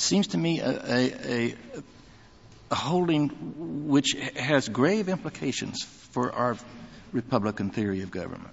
seems to me a a, a holding which has grave implications for our republican theory of government.